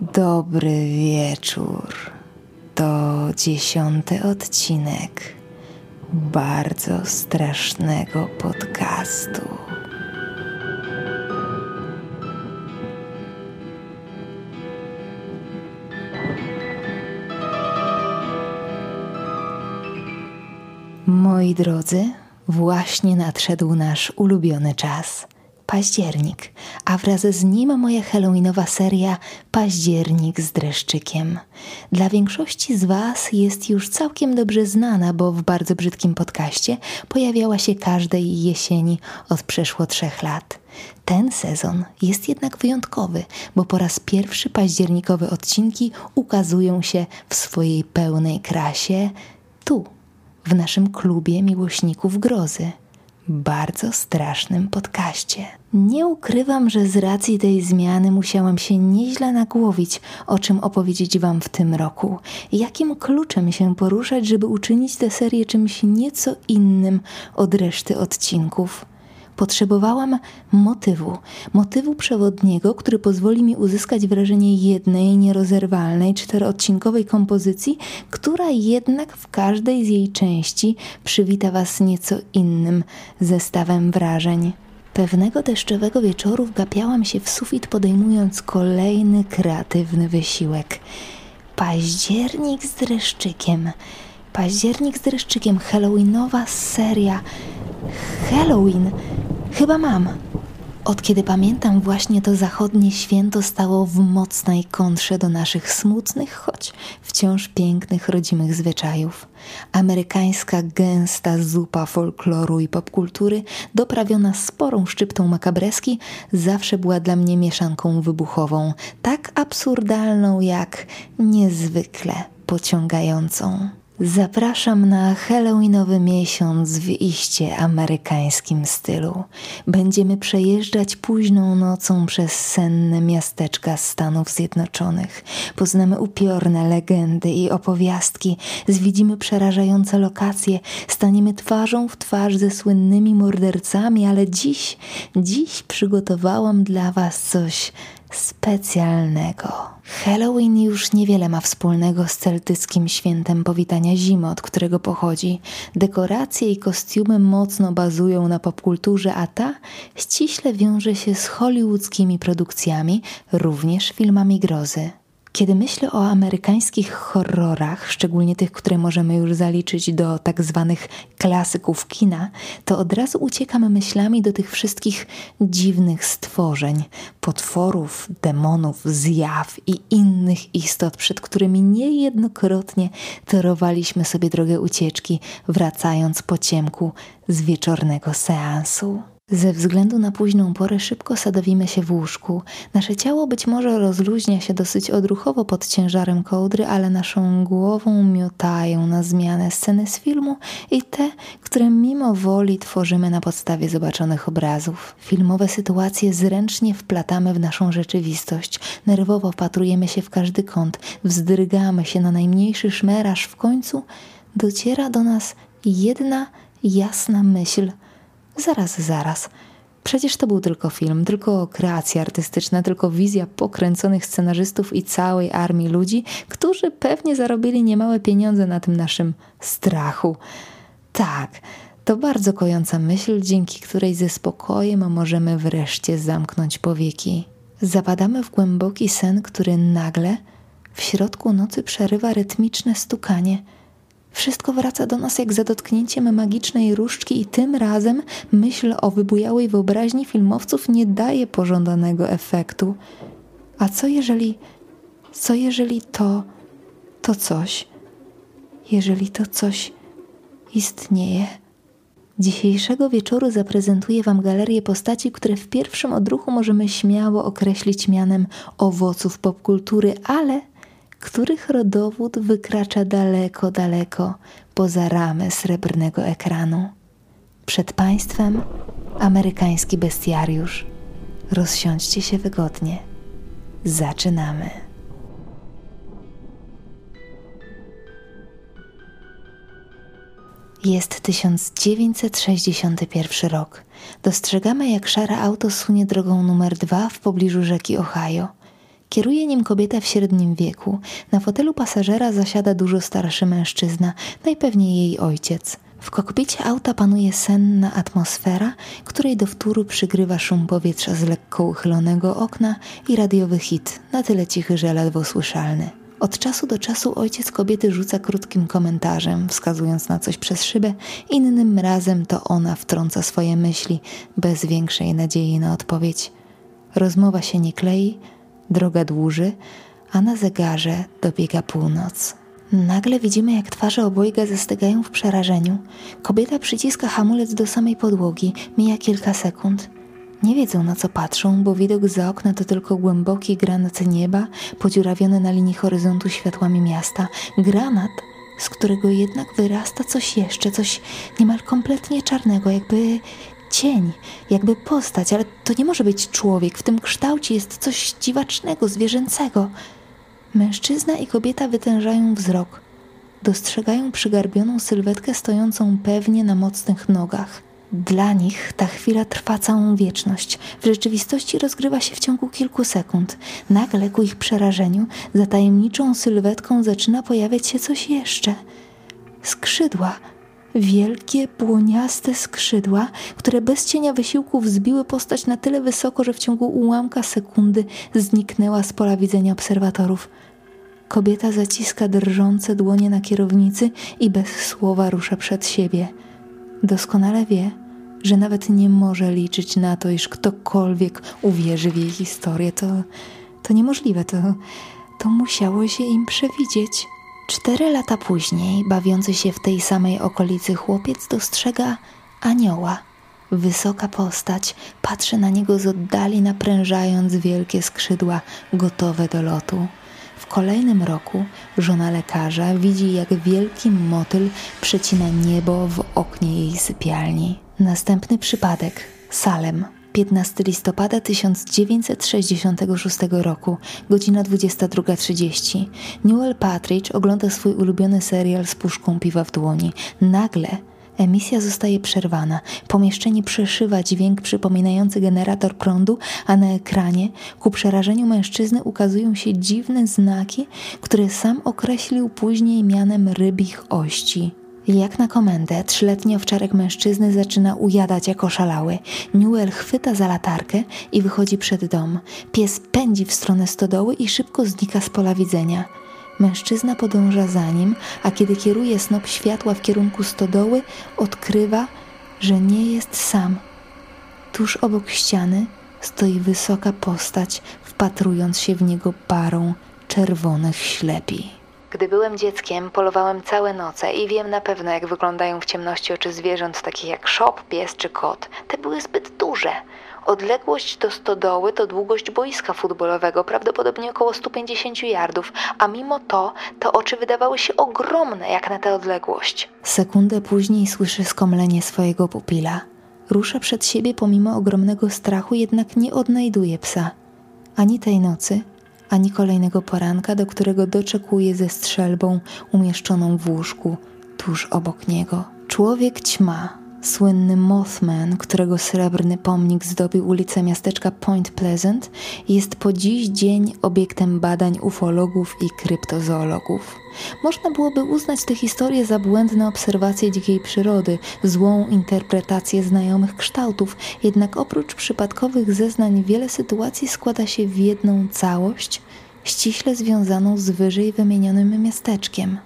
Dobry wieczór. To dziesiąty odcinek bardzo strasznego podcastu. Moi drodzy, właśnie nadszedł nasz ulubiony czas październik, a wraz z nim moja halloweenowa seria Październik z dreszczykiem. Dla większości z Was jest już całkiem dobrze znana, bo w bardzo brzydkim podcaście pojawiała się każdej jesieni od przeszło trzech lat. Ten sezon jest jednak wyjątkowy, bo po raz pierwszy październikowe odcinki ukazują się w swojej pełnej krasie tu, w naszym klubie miłośników grozy bardzo strasznym podcaście. Nie ukrywam, że z racji tej zmiany musiałam się nieźle nagłowić, o czym opowiedzieć Wam w tym roku. Jakim kluczem się poruszać, żeby uczynić tę serię czymś nieco innym od reszty odcinków. Potrzebowałam motywu, motywu przewodniego, który pozwoli mi uzyskać wrażenie jednej, nierozerwalnej, czteroodcinkowej kompozycji, która jednak w każdej z jej części przywita Was nieco innym zestawem wrażeń. Pewnego deszczowego wieczoru wgapiałam się w sufit, podejmując kolejny kreatywny wysiłek. Październik z dreszczykiem. Październik z dreszczykiem, Halloweenowa seria. Halloween! Chyba mam. Od kiedy pamiętam, właśnie to zachodnie święto stało w mocnej kontrze do naszych smutnych, choć wciąż pięknych rodzimych zwyczajów. Amerykańska gęsta zupa folkloru i popkultury, doprawiona sporą szczyptą makabreski, zawsze była dla mnie mieszanką wybuchową, tak absurdalną jak niezwykle pociągającą. Zapraszam na Halloweenowy miesiąc w iście amerykańskim stylu. Będziemy przejeżdżać późną nocą przez senne miasteczka Stanów Zjednoczonych. Poznamy upiorne legendy i opowiastki, zwiedzimy przerażające lokacje, staniemy twarzą w twarz ze słynnymi mordercami, ale dziś, dziś przygotowałam dla Was coś specjalnego. Halloween już niewiele ma wspólnego z celtyckim świętem powitania zimy, od którego pochodzi. Dekoracje i kostiumy mocno bazują na popkulturze, a ta ściśle wiąże się z hollywoodzkimi produkcjami, również filmami grozy. Kiedy myślę o amerykańskich horrorach, szczególnie tych, które możemy już zaliczyć do tak zwanych klasyków kina, to od razu uciekam myślami do tych wszystkich dziwnych stworzeń, potworów, demonów, zjaw i innych istot, przed którymi niejednokrotnie torowaliśmy sobie drogę ucieczki, wracając po ciemku z wieczornego seansu. Ze względu na późną porę szybko sadowimy się w łóżku. Nasze ciało być może rozluźnia się dosyć odruchowo pod ciężarem kołdry, ale naszą głową miotają na zmianę sceny z filmu i te, które mimo woli tworzymy na podstawie zobaczonych obrazów. Filmowe sytuacje zręcznie wplatamy w naszą rzeczywistość. Nerwowo wpatrujemy się w każdy kąt, wzdrygamy się na najmniejszy szmer, aż w końcu dociera do nas jedna jasna myśl – Zaraz, zaraz. Przecież to był tylko film, tylko kreacja artystyczna, tylko wizja pokręconych scenarzystów i całej armii ludzi, którzy pewnie zarobili niemałe pieniądze na tym naszym strachu. Tak, to bardzo kojąca myśl, dzięki której ze spokojem możemy wreszcie zamknąć powieki. Zapadamy w głęboki sen, który nagle w środku nocy przerywa rytmiczne stukanie – wszystko wraca do nas jak za dotknięciem magicznej różdżki i tym razem myśl o wybujałej wyobraźni filmowców nie daje pożądanego efektu. A co jeżeli, co jeżeli to, to coś, jeżeli to coś istnieje? Dzisiejszego wieczoru zaprezentuję Wam galerię postaci, które w pierwszym odruchu możemy śmiało określić mianem owoców popkultury, ale których rodowód wykracza daleko, daleko poza ramy srebrnego ekranu. Przed Państwem amerykański bestiariusz. Rozsiądźcie się wygodnie. Zaczynamy. Jest 1961 rok. Dostrzegamy, jak szare auto sunie drogą numer dwa w pobliżu rzeki Ohio. Kieruje nim kobieta w średnim wieku. Na fotelu pasażera zasiada dużo starszy mężczyzna, najpewniej jej ojciec. W kokpicie auta panuje senna atmosfera, której do wtóru przygrywa szum powietrza z lekko uchylonego okna i radiowy hit, na tyle cichy, że ledwo słyszalny. Od czasu do czasu ojciec kobiety rzuca krótkim komentarzem, wskazując na coś przez szybę, innym razem to ona wtrąca swoje myśli, bez większej nadziei na odpowiedź. Rozmowa się nie klei, droga dłuży, a na zegarze dobiega północ. Nagle widzimy, jak twarze obojga zastygają w przerażeniu. Kobieta przyciska hamulec do samej podłogi, mija kilka sekund. Nie wiedzą na co patrzą, bo widok za okna to tylko głęboki granat nieba, podziurawiony na linii horyzontu światłami miasta. Granat, z którego jednak wyrasta coś jeszcze, coś niemal kompletnie czarnego, jakby cień, jakby postać, ale to nie może być człowiek. W tym kształcie jest coś dziwacznego, zwierzęcego. Mężczyzna i kobieta wytężają wzrok. Dostrzegają przygarbioną sylwetkę stojącą pewnie na mocnych nogach. Dla nich ta chwila trwa całą wieczność. W rzeczywistości rozgrywa się w ciągu kilku sekund. Nagle ku ich przerażeniu za tajemniczą sylwetką zaczyna pojawiać się coś jeszcze. Skrzydła. Wielkie, błoniaste skrzydła, które bez cienia wysiłku wzbiły postać na tyle wysoko, że w ciągu ułamka sekundy zniknęła z pola widzenia obserwatorów. Kobieta zaciska drżące dłonie na kierownicy i bez słowa rusza przed siebie. Doskonale wie, że nawet nie może liczyć na to, iż ktokolwiek uwierzy w jej historię. To, to niemożliwe, to, to musiało się im przewidzieć. Cztery lata później, bawiący się w tej samej okolicy chłopiec dostrzega anioła. Wysoka postać patrzy na niego z oddali, naprężając wielkie skrzydła, gotowe do lotu kolejnym roku żona lekarza widzi, jak wielki motyl przecina niebo w oknie jej sypialni. Następny przypadek Salem. 15 listopada 1966 roku, godzina 22.30. Newell Patridge ogląda swój ulubiony serial z puszką piwa w dłoni. Nagle Emisja zostaje przerwana. Pomieszczenie przeszywa dźwięk przypominający generator prądu, a na ekranie ku przerażeniu mężczyzny ukazują się dziwne znaki, które sam określił później mianem rybich ości. Jak na komendę, trzyletni owczarek mężczyzny zaczyna ujadać jako szalały. Newell chwyta za latarkę i wychodzi przed dom. Pies pędzi w stronę stodoły i szybko znika z pola widzenia. Mężczyzna podąża za nim, a kiedy kieruje snop światła w kierunku stodoły, odkrywa, że nie jest sam. Tuż obok ściany stoi wysoka postać, wpatrując się w niego parą czerwonych ślepi. Gdy byłem dzieckiem, polowałem całe noce i wiem na pewno, jak wyglądają w ciemności oczy zwierząt takich jak szop, pies czy kot. Te były zbyt duże. Odległość do stodoły to długość boiska futbolowego, prawdopodobnie około 150 yardów, a mimo to te oczy wydawały się ogromne jak na tę odległość. Sekundę później słyszy skomlenie swojego pupila. Rusza przed siebie pomimo ogromnego strachu, jednak nie odnajduje psa. Ani tej nocy, ani kolejnego poranka, do którego doczekuje ze strzelbą umieszczoną w łóżku tuż obok niego. Człowiek ćma Słynny Mothman, którego srebrny pomnik zdobił ulicę miasteczka Point Pleasant, jest po dziś dzień obiektem badań ufologów i kryptozoologów. Można byłoby uznać tę historię za błędne obserwacje dzikiej przyrody, złą interpretację znajomych kształtów, jednak oprócz przypadkowych zeznań wiele sytuacji składa się w jedną całość, ściśle związaną z wyżej wymienionym miasteczkiem.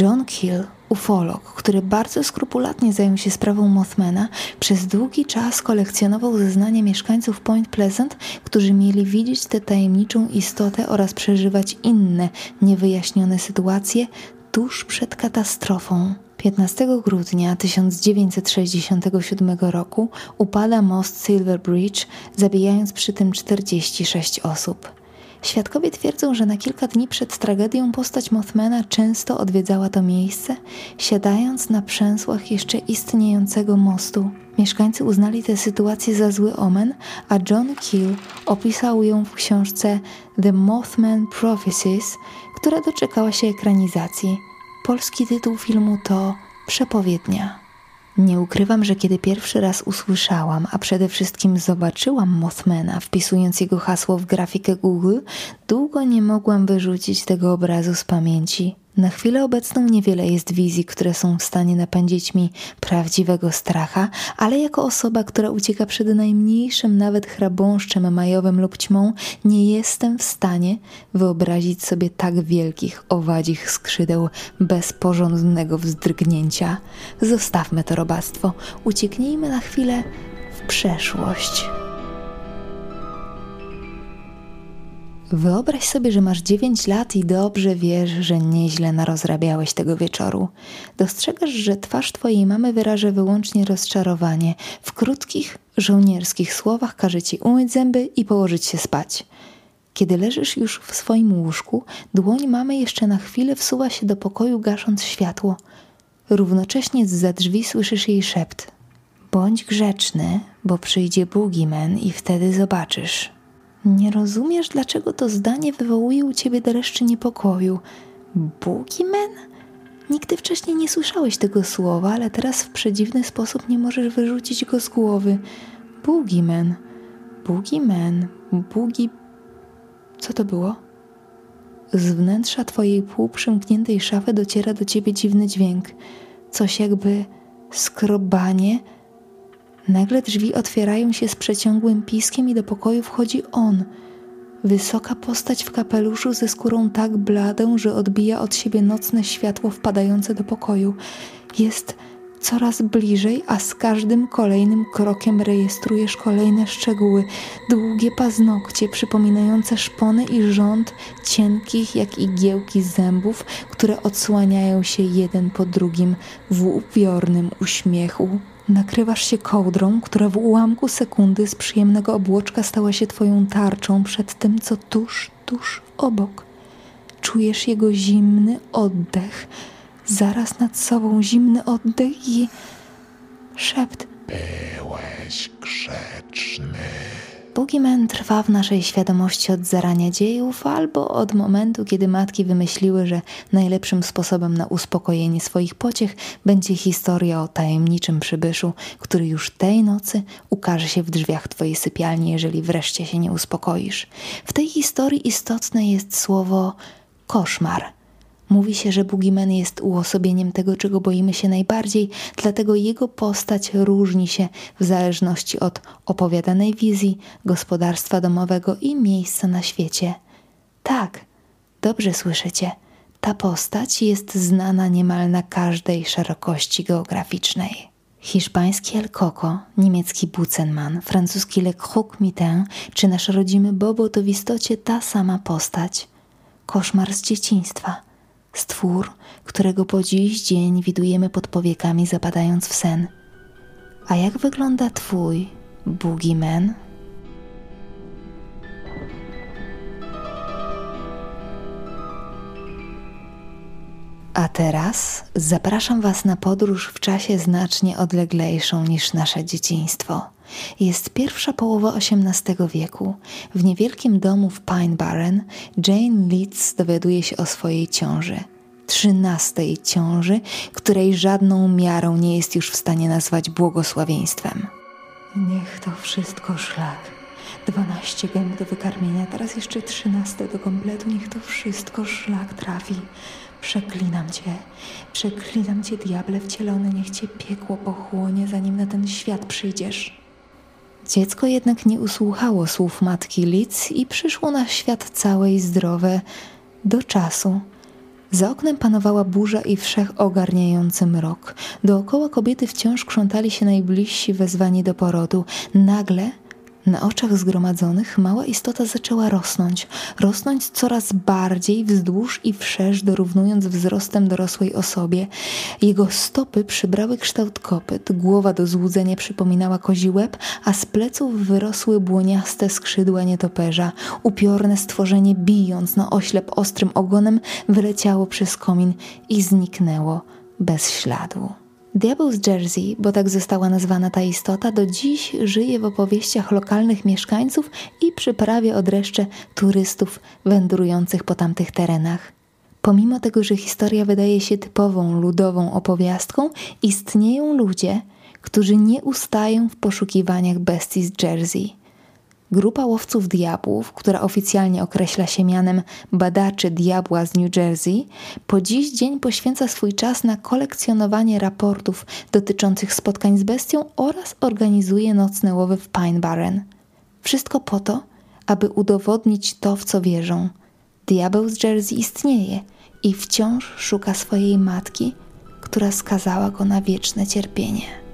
John Kill ufolog, który bardzo skrupulatnie zajął się sprawą Mothmana, przez długi czas kolekcjonował zeznania mieszkańców Point Pleasant, którzy mieli widzieć tę tajemniczą istotę oraz przeżywać inne, niewyjaśnione sytuacje tuż przed katastrofą. 15 grudnia 1967 roku upada most Silver Bridge, zabijając przy tym 46 osób. Świadkowie twierdzą, że na kilka dni przed tragedią postać Mothmana często odwiedzała to miejsce, siadając na przęsłach jeszcze istniejącego mostu. Mieszkańcy uznali tę sytuację za zły omen, a John Keel opisał ją w książce The Mothman Prophecies, która doczekała się ekranizacji. Polski tytuł filmu to Przepowiednia. Nie ukrywam, że kiedy pierwszy raz usłyszałam, a przede wszystkim zobaczyłam Mothmana, wpisując jego hasło w grafikę Google, długo nie mogłam wyrzucić tego obrazu z pamięci. Na chwilę obecną niewiele jest wizji, które są w stanie napędzić mi prawdziwego stracha, ale jako osoba, która ucieka przed najmniejszym nawet chrabąszczem majowym lub ćmą, nie jestem w stanie wyobrazić sobie tak wielkich, owadzich skrzydeł bez porządnego wzdrygnięcia. Zostawmy to robactwo, ucieknijmy na chwilę w przeszłość. Wyobraź sobie, że masz 9 lat i dobrze wiesz, że nieźle narozrabiałeś tego wieczoru. Dostrzegasz, że twarz twojej mamy wyraża wyłącznie rozczarowanie. W krótkich, żołnierskich słowach każe ci umyć zęby i położyć się spać. Kiedy leżysz już w swoim łóżku, dłoń mamy jeszcze na chwilę wsuwa się do pokoju, gasząc światło. Równocześnie z za drzwi słyszysz jej szept. Bądź grzeczny, bo przyjdzie Boogeyman i wtedy zobaczysz. Nie rozumiesz, dlaczego to zdanie wywołuje u ciebie dreszczy niepokoju. Boogeyman? Nigdy wcześniej nie słyszałeś tego słowa, ale teraz w przedziwny sposób nie możesz wyrzucić go z głowy. Boogeyman. Boogeyman. Boogie... Co to było? Z wnętrza twojej półprzymkniętej szafy dociera do ciebie dziwny dźwięk. Coś jakby skrobanie, Nagle drzwi otwierają się z przeciągłym piskiem i do pokoju wchodzi on. Wysoka postać w kapeluszu ze skórą tak bladą, że odbija od siebie nocne światło wpadające do pokoju. Jest coraz bliżej, a z każdym kolejnym krokiem rejestrujesz kolejne szczegóły. Długie paznokcie przypominające szpony i rząd cienkich jak igiełki zębów, które odsłaniają się jeden po drugim w upiornym uśmiechu. Nakrywasz się kołdrą, która w ułamku sekundy z przyjemnego obłoczka stała się twoją tarczą przed tym, co tuż, tuż obok. Czujesz jego zimny oddech, zaraz nad sobą zimny oddech i szept. Byłeś. Boogeyman trwa w naszej świadomości od zarania dziejów albo od momentu, kiedy matki wymyśliły, że najlepszym sposobem na uspokojenie swoich pociech będzie historia o tajemniczym przybyszu, który już tej nocy ukaże się w drzwiach twojej sypialni, jeżeli wreszcie się nie uspokoisz. W tej historii istotne jest słowo koszmar – Mówi się, że Boogeyman jest uosobieniem tego, czego boimy się najbardziej, dlatego jego postać różni się w zależności od opowiadanej wizji, gospodarstwa domowego i miejsca na świecie. Tak, dobrze słyszycie. Ta postać jest znana niemal na każdej szerokości geograficznej. Hiszpański El Coco, niemiecki Bucenman, francuski Le Croque Mitin czy nasz rodzimy Bobo to w istocie ta sama postać. Koszmar z dzieciństwa – stwór, którego po dziś dzień widujemy pod powiekami zapadając w sen. A jak wygląda Twój Boogeyman? A teraz zapraszam Was na podróż w czasie znacznie odleglejszą niż nasze dzieciństwo. Jest pierwsza połowa XVIII wieku. W niewielkim domu w Pine Barren Jane Leeds dowiaduje się o swojej ciąży. Trzynastej ciąży, której żadną miarą nie jest już w stanie nazwać błogosławieństwem. Niech to wszystko szlak. Dwanaście gęb do wykarmienia, teraz jeszcze trzynaste do kompletu. Niech to wszystko szlak trafi. Przeklinam cię, przeklinam cię, diable wcielony, niech cię piekło pochłonie, zanim na ten świat przyjdziesz. Dziecko jednak nie usłuchało słów matki Lic i przyszło na świat całe i zdrowe do czasu. Za oknem panowała burza i wszechogarniający mrok. Dookoła kobiety wciąż krzątali się najbliżsi wezwani do porodu. Nagle na oczach zgromadzonych mała istota zaczęła rosnąć, rosnąć coraz bardziej wzdłuż i wszerz, dorównując wzrostem dorosłej osobie. Jego stopy przybrały kształt kopyt, głowa do złudzenia przypominała kozi łeb, a z pleców wyrosły błoniaste skrzydła nietoperza. Upiorne stworzenie, bijąc na oślep ostrym ogonem, wyleciało przez komin i zniknęło bez śladu. Diabeł z Jersey, bo tak została nazwana ta istota, do dziś żyje w opowieściach lokalnych mieszkańców i przyprawia odreszcze turystów wędrujących po tamtych terenach. Pomimo tego, że historia wydaje się typową ludową opowiastką, istnieją ludzie, którzy nie ustają w poszukiwaniach bestii z Jersey. Grupa łowców diabłów, która oficjalnie określa się mianem badaczy diabła z New Jersey, po dziś dzień poświęca swój czas na kolekcjonowanie raportów dotyczących spotkań z bestią oraz organizuje nocne łowy w Pine Barren. Wszystko po to, aby udowodnić to, w co wierzą. Diabeł z Jersey istnieje i wciąż szuka swojej matki, która skazała go na wieczne cierpienie.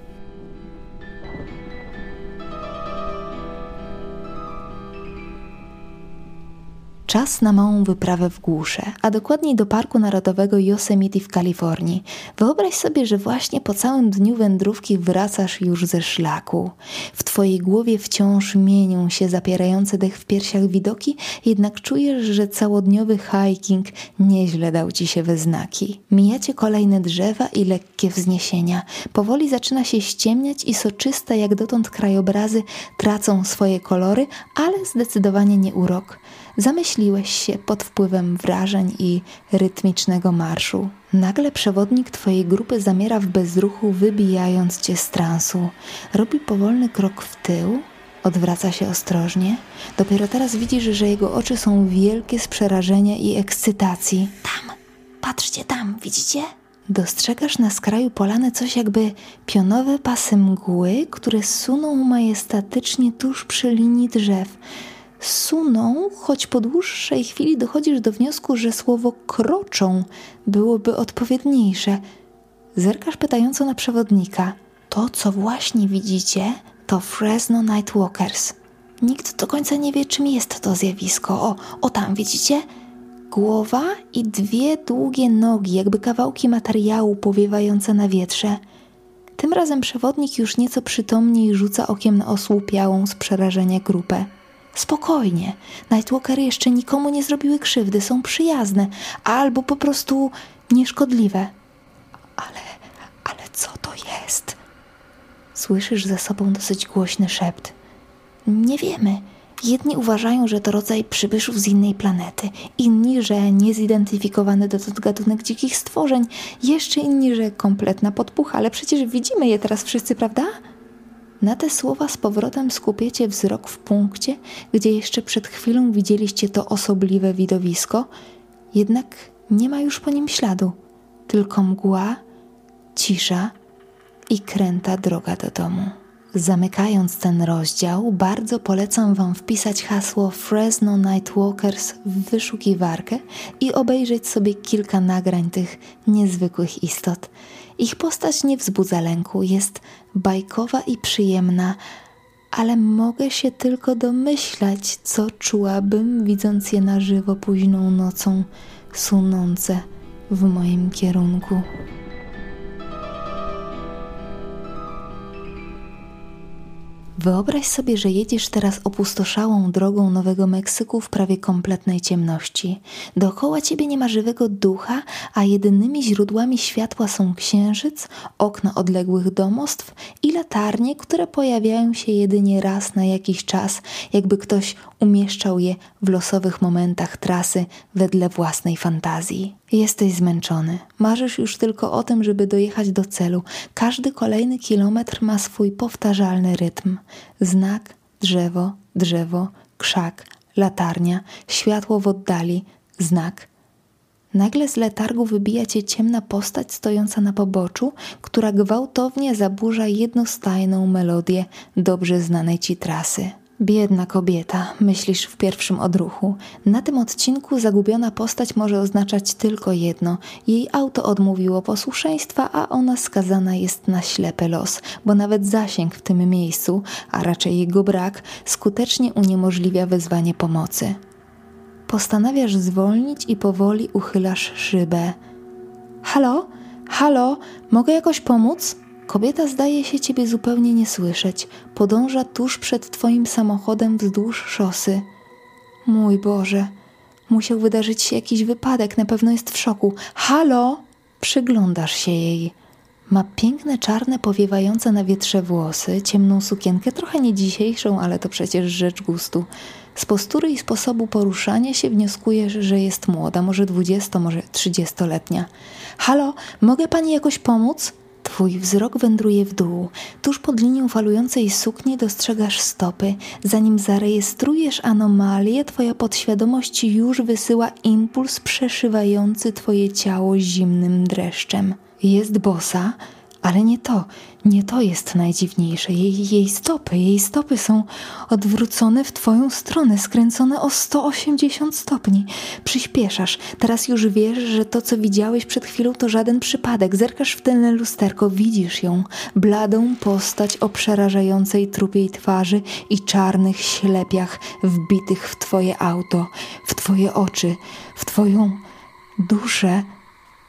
Czas na małą wyprawę w głusze, a dokładniej do Parku Narodowego Yosemite w Kalifornii. Wyobraź sobie, że właśnie po całym dniu wędrówki wracasz już ze szlaku. W twojej głowie wciąż mienią się zapierające dech w piersiach widoki, jednak czujesz, że całodniowy hiking nieźle dał ci się we znaki. Mijacie kolejne drzewa i lekkie wzniesienia. Powoli zaczyna się ściemniać i soczyste jak dotąd krajobrazy tracą swoje kolory, ale zdecydowanie nie urok. Zamyśliłeś się pod wpływem wrażeń i rytmicznego marszu. Nagle przewodnik twojej grupy zamiera w bezruchu, wybijając cię z transu. Robi powolny krok w tył, odwraca się ostrożnie. Dopiero teraz widzisz, że jego oczy są wielkie z przerażenia i ekscytacji. Tam, patrzcie tam, widzicie? Dostrzegasz na skraju polany coś jakby pionowe pasy mgły, które suną majestatycznie tuż przy linii drzew suną, choć po dłuższej chwili dochodzisz do wniosku, że słowo kroczą byłoby odpowiedniejsze. Zerkasz pytająco na przewodnika. To, co właśnie widzicie, to Fresno Nightwalkers. Nikt do końca nie wie, czym jest to zjawisko. O, o tam, widzicie? Głowa i dwie długie nogi, jakby kawałki materiału powiewające na wietrze. Tym razem przewodnik już nieco przytomniej rzuca okiem na osłupiałą z przerażenia grupę. Spokojnie. Nightwalkery jeszcze nikomu nie zrobiły krzywdy, są przyjazne albo po prostu nieszkodliwe. Ale, ale co to jest? Słyszysz ze sobą dosyć głośny szept. Nie wiemy. Jedni uważają, że to rodzaj przybyszów z innej planety, inni, że niezidentyfikowany dotąd gatunek dzikich stworzeń, jeszcze inni, że kompletna podpucha, ale przecież widzimy je teraz wszyscy, prawda? Na te słowa z powrotem skupiecie wzrok w punkcie, gdzie jeszcze przed chwilą widzieliście to osobliwe widowisko, jednak nie ma już po nim śladu, tylko mgła, cisza i kręta droga do domu. Zamykając ten rozdział, bardzo polecam Wam wpisać hasło Fresno Nightwalkers w wyszukiwarkę i obejrzeć sobie kilka nagrań tych niezwykłych istot. Ich postać nie wzbudza lęku, jest bajkowa i przyjemna, ale mogę się tylko domyślać, co czułabym, widząc je na żywo późną nocą, sunące w moim kierunku. Wyobraź sobie, że jedziesz teraz opustoszałą drogą Nowego Meksyku w prawie kompletnej ciemności. Dookoła ciebie nie ma żywego ducha, a jedynymi źródłami światła są księżyc, okna odległych domostw i latarnie, które pojawiają się jedynie raz na jakiś czas, jakby ktoś umieszczał je w losowych momentach trasy wedle własnej fantazji. Jesteś zmęczony. Marzysz już tylko o tym, żeby dojechać do celu. Każdy kolejny kilometr ma swój powtarzalny rytm. Znak, drzewo, drzewo, krzak, latarnia, światło w oddali, znak. Nagle z letargu wybija cię ciemna postać stojąca na poboczu, która gwałtownie zaburza jednostajną melodię dobrze znanej ci trasy. Biedna kobieta, myślisz w pierwszym odruchu. Na tym odcinku zagubiona postać może oznaczać tylko jedno: jej auto odmówiło posłuszeństwa, a ona skazana jest na ślepy los, bo nawet zasięg w tym miejscu, a raczej jego brak, skutecznie uniemożliwia wezwanie pomocy. Postanawiasz zwolnić i powoli uchylasz szybę. Halo? Halo? Mogę jakoś pomóc? Kobieta zdaje się ciebie zupełnie nie słyszeć. Podąża tuż przed twoim samochodem wzdłuż szosy. Mój Boże, musiał wydarzyć się jakiś wypadek, na pewno jest w szoku. Halo! Przyglądasz się jej. Ma piękne, czarne, powiewające na wietrze włosy, ciemną sukienkę, trochę nie dzisiejszą, ale to przecież rzecz gustu. Z postury i sposobu poruszania się wnioskujesz, że jest młoda, może 20, może 30-letnia. Halo, mogę pani jakoś pomóc? Twój wzrok wędruje w dół. Tuż pod linią falującej sukni dostrzegasz stopy. Zanim zarejestrujesz anomalię, twoja podświadomość już wysyła impuls przeszywający twoje ciało zimnym dreszczem. Jest bosa, ale nie to, nie to jest najdziwniejsze. Jej, jej stopy, jej stopy są odwrócone w twoją stronę, skręcone o 180 stopni. Przyspieszasz. Teraz już wiesz, że to, co widziałeś przed chwilą, to żaden przypadek. Zerkasz w tylne lusterko, widzisz ją, bladą postać o przerażającej trupiej twarzy i czarnych ślepiach wbitych w twoje auto, w twoje oczy, w twoją duszę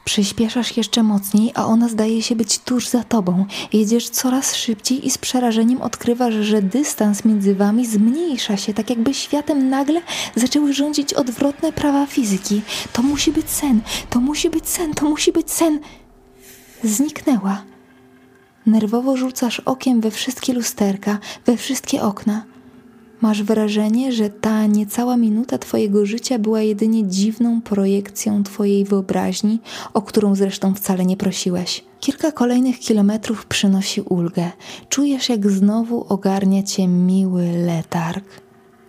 Przyspieszasz jeszcze mocniej, a ona zdaje się być tuż za tobą. Jedziesz coraz szybciej i z przerażeniem odkrywasz, że dystans między wami zmniejsza się, tak jakby światem nagle zaczęły rządzić odwrotne prawa fizyki. To musi być sen, to musi być sen, to musi być sen. Zniknęła. Nerwowo rzucasz okiem we wszystkie lusterka, we wszystkie okna. Masz wrażenie, że ta niecała minuta Twojego życia była jedynie dziwną projekcją Twojej wyobraźni, o którą zresztą wcale nie prosiłeś. Kilka kolejnych kilometrów przynosi ulgę. Czujesz, jak znowu ogarnia Cię miły letarg.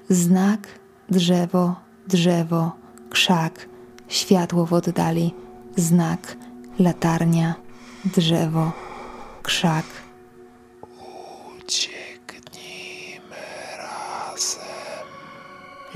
Znak, drzewo, drzewo, krzak, światło w oddali, znak, latarnia, drzewo, krzak. Ucieknijmy razem.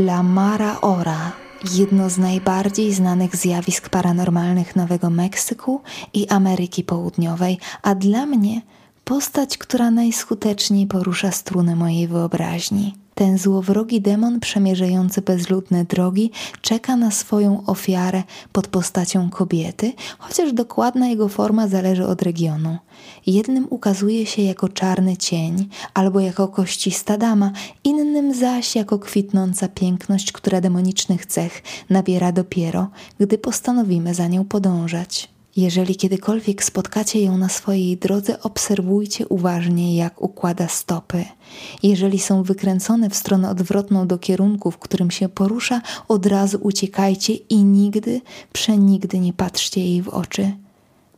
La Mara Ora, jedno z najbardziej znanych zjawisk paranormalnych Nowego Meksyku i Ameryki Południowej, a dla mnie postać, która najskuteczniej porusza struny mojej wyobraźni. Ten złowrogi demon przemierzający bezludne drogi czeka na swoją ofiarę pod postacią kobiety, chociaż dokładna jego forma zależy od regionu. Jednym ukazuje się jako czarny cień albo jako koścista dama, innym zaś jako kwitnąca piękność, która demonicznych cech nabiera dopiero, gdy postanowimy za nią podążać. Jeżeli kiedykolwiek spotkacie ją na swojej drodze, obserwujcie uważnie, jak układa stopy. Jeżeli są wykręcone w stronę odwrotną do kierunku, w którym się porusza, od razu uciekajcie i nigdy, przenigdy nie patrzcie jej w oczy.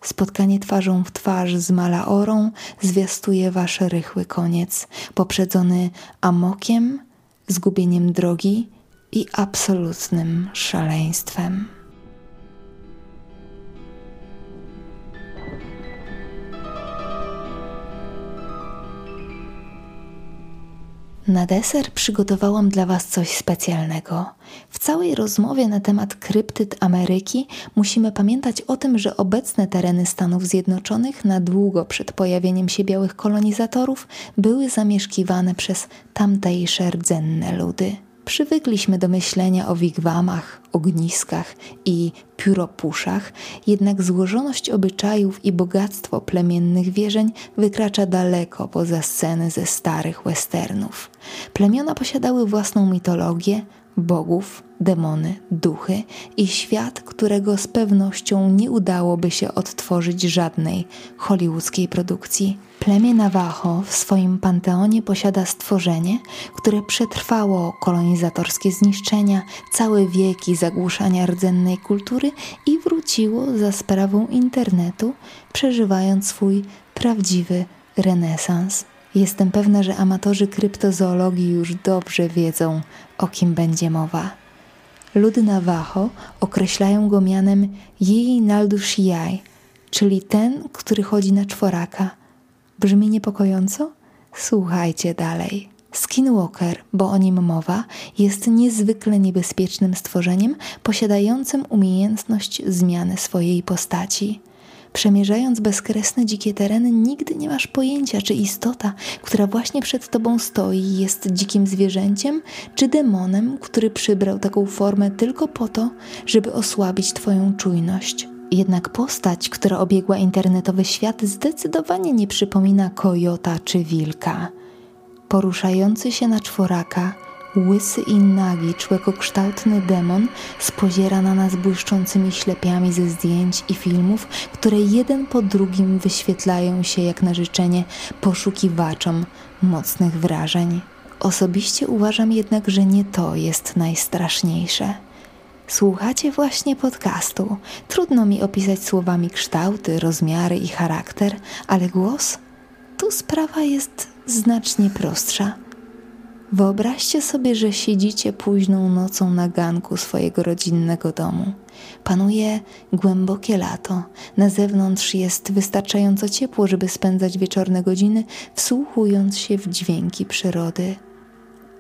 Spotkanie twarzą w twarz z Malaorą zwiastuje wasz rychły koniec, poprzedzony amokiem, zgubieniem drogi i absolutnym szaleństwem. Na deser przygotowałam dla Was coś specjalnego. W całej rozmowie na temat kryptyt Ameryki musimy pamiętać o tym, że obecne tereny Stanów Zjednoczonych na długo przed pojawieniem się białych kolonizatorów były zamieszkiwane przez tamtejsze rdzenne ludy. Przywykliśmy do myślenia o wigwamach, ogniskach i pióropuszach, jednak złożoność obyczajów i bogactwo plemiennych wierzeń wykracza daleko poza sceny ze starych westernów. Plemiona posiadały własną mitologię, bogów, demony, duchy i świat, którego z pewnością nie udałoby się odtworzyć żadnej hollywoodzkiej produkcji. Plemię Navajo w swoim panteonie posiada stworzenie, które przetrwało kolonizatorskie zniszczenia, całe wieki zagłuszania rdzennej kultury i wróciło za sprawą internetu, przeżywając swój prawdziwy renesans. Jestem pewna, że amatorzy kryptozoologii już dobrze wiedzą, o kim będzie mowa. Ludy Navajo określają go mianem Naldushiyai, czyli ten, który chodzi na czworaka. Brzmi niepokojąco? Słuchajcie dalej. Skinwalker, bo o nim mowa, jest niezwykle niebezpiecznym stworzeniem posiadającym umiejętność zmiany swojej postaci. Przemierzając bezkresne dzikie tereny, nigdy nie masz pojęcia, czy istota, która właśnie przed tobą stoi, jest dzikim zwierzęciem, czy demonem, który przybrał taką formę tylko po to, żeby osłabić twoją czujność. Jednak postać, która obiegła internetowy świat, zdecydowanie nie przypomina kojota czy wilka. Poruszający się na czworaka, Łysy i nagi, człekokształtny demon spoziera na nas błyszczącymi ślepiami ze zdjęć i filmów, które jeden po drugim wyświetlają się jak na życzenie poszukiwaczom mocnych wrażeń. Osobiście uważam jednak, że nie to jest najstraszniejsze. Słuchacie właśnie podcastu. Trudno mi opisać słowami kształty, rozmiary i charakter, ale głos? Tu sprawa jest znacznie prostsza. Wyobraźcie sobie, że siedzicie późną nocą na ganku swojego rodzinnego domu. Panuje głębokie lato. Na zewnątrz jest wystarczająco ciepło, żeby spędzać wieczorne godziny, wsłuchując się w dźwięki przyrody.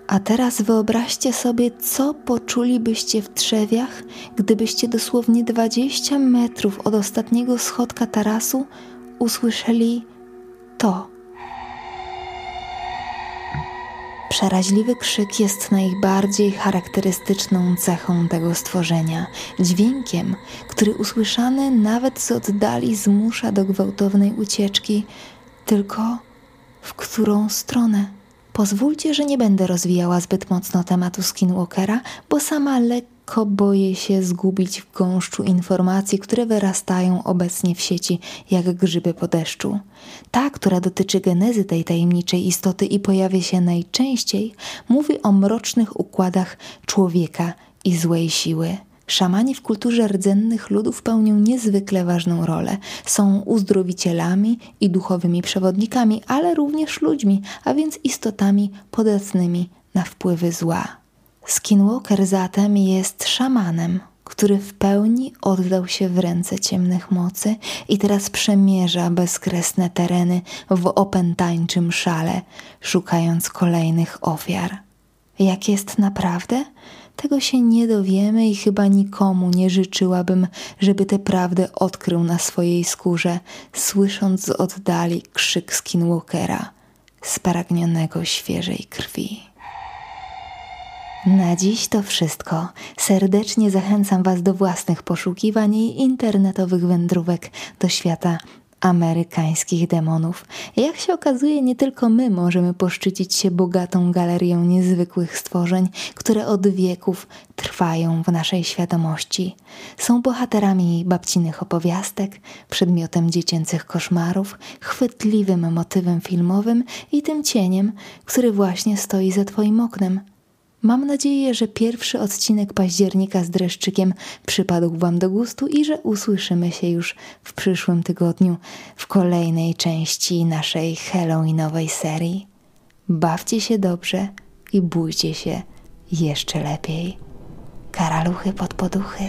A teraz wyobraźcie sobie, co poczulibyście w trzewiach, gdybyście dosłownie 20 metrów od ostatniego schodka tarasu usłyszeli to. Przeraźliwy krzyk jest najbardziej charakterystyczną cechą tego stworzenia, dźwiękiem, który usłyszany nawet z oddali zmusza do gwałtownej ucieczki, tylko w którą stronę? Pozwólcie, że nie będę rozwijała zbyt mocno tematu Skinwalkera, bo sama lekko boję się zgubić w gąszczu informacji, które wyrastają obecnie w sieci jak grzyby po deszczu. Ta, która dotyczy genezy tej tajemniczej istoty i pojawia się najczęściej, mówi o mrocznych układach człowieka i złej siły. Szamani w kulturze rdzennych ludów pełnią niezwykle ważną rolę. Są uzdrowicielami i duchowymi przewodnikami, ale również ludźmi, a więc istotami podatnymi na wpływy zła. Skinwalker zatem jest szamanem, który w pełni oddał się w ręce ciemnych mocy i teraz przemierza bezkresne tereny w opętańczym szale, szukając kolejnych ofiar. Jak jest naprawdę? Tego się nie dowiemy i chyba nikomu nie życzyłabym, żeby tę prawdę odkrył na swojej skórze, słysząc z oddali krzyk skinwalkera, spragnionego świeżej krwi. Na dziś to wszystko. Serdecznie zachęcam Was do własnych poszukiwań i internetowych wędrówek do świata amerykańskich demonów. Jak się okazuje, nie tylko my możemy poszczycić się bogatą galerią niezwykłych stworzeń, które od wieków trwają w naszej świadomości. Są bohaterami babcinych opowiastek, przedmiotem dziecięcych koszmarów, chwytliwym motywem filmowym i tym cieniem, który właśnie stoi za Twoim oknem – Mam nadzieję, że pierwszy odcinek października z dreszczykiem przypadł Wam do gustu i że usłyszymy się już w przyszłym tygodniu w kolejnej części naszej Halloweenowej serii. Bawcie się dobrze i bójcie się jeszcze lepiej. Karaluchy pod poduchy.